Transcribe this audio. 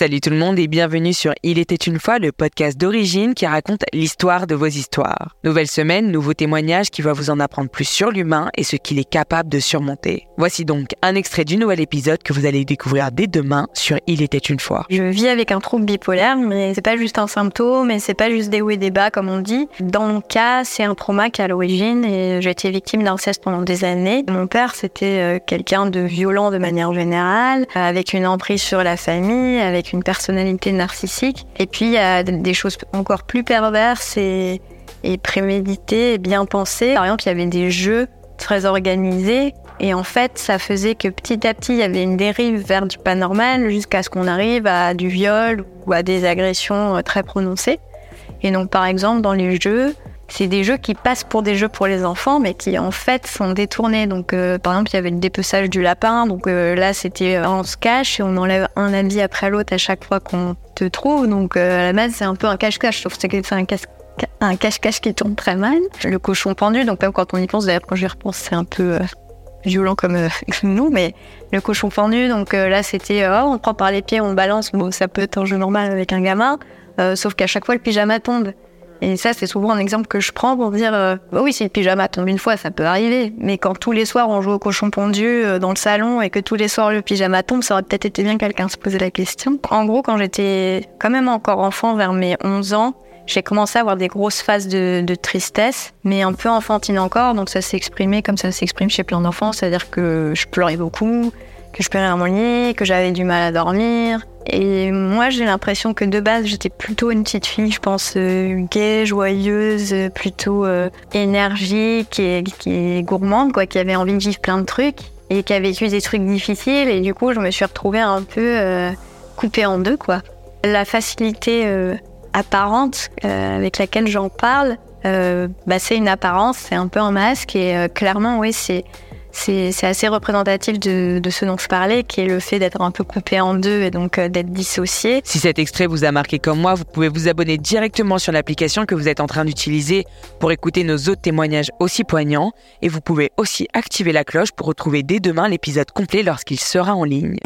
Salut tout le monde et bienvenue sur Il était une fois, le podcast d'origine qui raconte l'histoire de vos histoires. Nouvelle semaine, nouveau témoignage qui va vous en apprendre plus sur l'humain et ce qu'il est capable de surmonter. Voici donc un extrait du nouvel épisode que vous allez découvrir dès demain sur Il était une fois. Je vis avec un trouble bipolaire, mais c'est pas juste un symptôme et c'est pas juste des hauts et des bas comme on dit. Dans mon cas, c'est un trauma qui a l'origine et j'ai été victime d'inceste pendant des années. Mon père, c'était euh, quelqu'un de violent de manière générale, avec une emprise sur la famille, avec une personnalité narcissique. Et puis il y a des choses encore plus perverses et, préméditées et bien pensées. Par exemple, il y avait des jeux très organisés et en fait, ça faisait que petit à petit, il y avait une dérive vers du pas normal jusqu'à ce qu'on arrive à du viol ou à des agressions euh, très prononcées. Et donc, par exemple, dans les jeux, c'est des jeux qui passent pour des jeux pour les enfants, mais qui en fait sont détournés. Donc, euh, par exemple, il y avait le dépeçage du lapin. Donc euh, là, c'était euh, on se cache et on enlève un habit après l'autre à chaque fois qu'on te trouve. Donc à la base, c'est un peu un cache-cache, sauf que c'est un cache un cache-cache qui tourne très mal. Le cochon pendu, donc même quand on y pense, d'ailleurs quand j'y repense, c'est un peu violent comme nous, mais le cochon pendu, donc là c'était oh, on prend par les pieds, on balance, bon ça peut être un jeu normal avec un gamin, sauf qu'à chaque fois le pyjama tombe. Et ça, c'est souvent un exemple que je prends pour dire euh, bah oui, si le pyjama tombe une fois, ça peut arriver. Mais quand tous les soirs on joue au cochon pendu euh, dans le salon et que tous les soirs le pyjama tombe, ça aurait peut-être été bien que quelqu'un se posait la question. En gros, quand j'étais quand même encore enfant, vers mes 11 ans, j'ai commencé à avoir des grosses phases de, de, tristesse, mais un peu enfantine encore. Donc ça s'est exprimé comme ça s'exprime chez plein d'enfants, c'est-à-dire que je pleurais beaucoup, que je pleurais à mon lit, que j'avais du mal à dormir, et moi, j'ai l'impression que de base, j'étais plutôt une petite fille, je pense, euh, gaie, joyeuse, plutôt euh, énergique et gourmande, quoi, qui avait envie de vivre plein de trucs et qui a vécu des trucs difficiles. Et du coup, je me suis retrouvée un peu euh, coupée en deux, quoi. La facilité apparente avec laquelle j'en parle, bah, c'est une apparence, c'est un peu un masque. Et clairement, oui, c'est c'est assez représentatif de, ce dont je parlais, qui est le fait d'être un peu coupé en deux et donc euh, d'être dissocié. Si cet extrait vous a marqué comme moi, vous pouvez vous abonner directement sur l'application que vous êtes en train d'utiliser pour écouter nos autres témoignages aussi poignants. Et vous pouvez aussi activer la cloche pour retrouver dès demain l'épisode complet lorsqu'il sera en ligne.